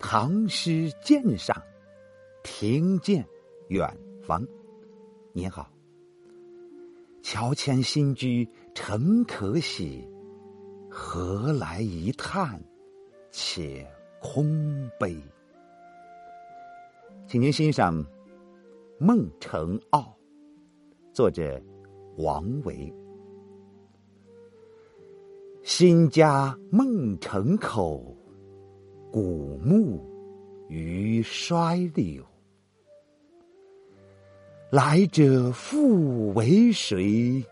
唐诗鉴赏，听见远方。您好，乔迁新居诚可喜，何来一叹且空悲？请您欣赏《孟城坳》，作者王维。新家孟城口。古木于衰柳，来者复为谁？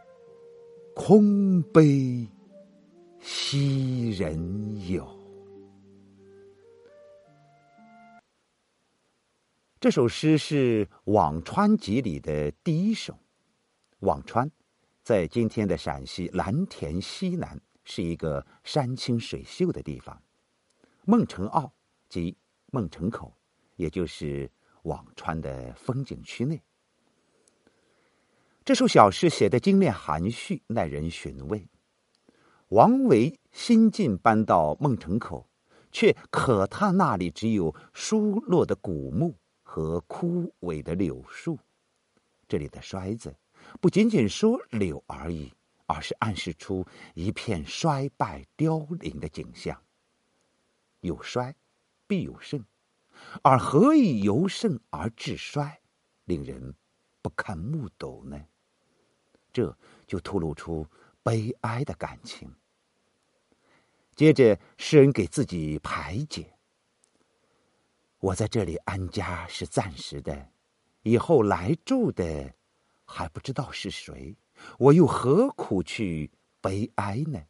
空悲昔人有。这首诗是《辋川集》里的第一首。辋川在今天的陕西蓝田西南，是一个山清水秀的地方。孟城坳及孟城口，也就是辋川的风景区内。这首小诗写的精炼含蓄，耐人寻味。王维新近搬到孟城口，却可叹那里只有疏落的古木和枯萎的柳树。这里的“衰”字，不仅仅说柳而已，而是暗示出一片衰败凋零的景象。有衰，必有盛，而何以由盛而致衰，令人不堪目睹呢？这就透露出悲哀的感情。接着，诗人给自己排解：我在这里安家是暂时的，以后来住的还不知道是谁，我又何苦去悲哀呢？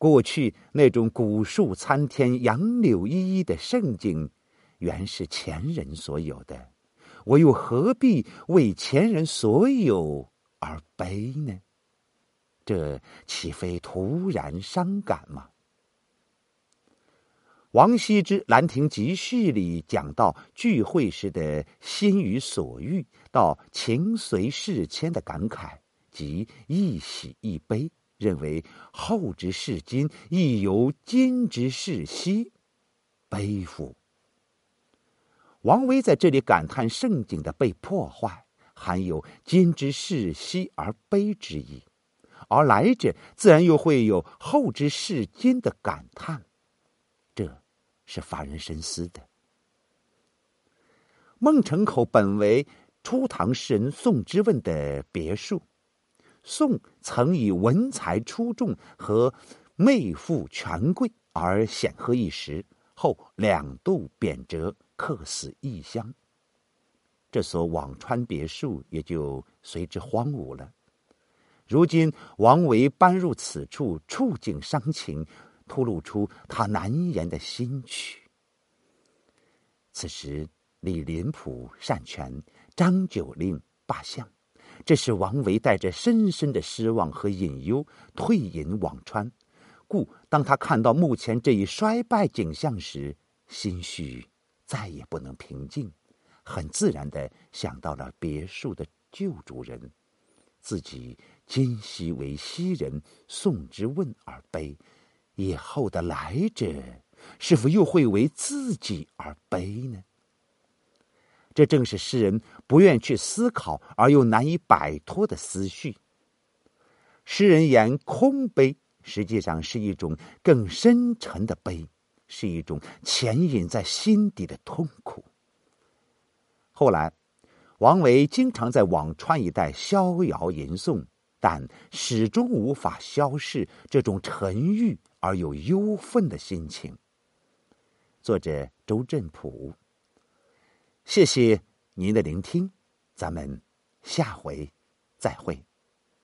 过去那种古树参天、杨柳依依的盛景，原是前人所有的，我又何必为前人所有而悲呢？这岂非徒然伤感吗？王羲之《兰亭集序》里讲到聚会时的心与所欲，到情随事迁的感慨，即一喜一悲。认为后之视今，亦犹今之视昔，悲夫。王维在这里感叹盛景的被破坏，含有今之视昔而悲之意，而来者自然又会有后之视今的感叹，这是发人深思的。孟城口本为初唐诗人宋之问的别墅。宋曾以文才出众和媚妇权贵而显赫一时，后两度贬谪，客死异乡。这所辋川别墅也就随之荒芜了。如今王维搬入此处，触景伤情，吐露出他难言的心曲。此时，李林甫擅权，张九龄罢相。这是王维带着深深的失望和隐忧退隐辋川，故当他看到目前这一衰败景象时，心绪再也不能平静，很自然的想到了别墅的旧主人，自己今昔为昔人送之问而悲，以后的来者是否又会为自己而悲呢？这正是诗人不愿去思考而又难以摆脱的思绪。诗人言空悲，实际上是一种更深沉的悲，是一种潜隐在心底的痛苦。后来，王维经常在辋川一带逍遥吟诵，但始终无法消逝这种沉郁而又忧愤的心情。作者周振普。谢谢您的聆听，咱们下回再会。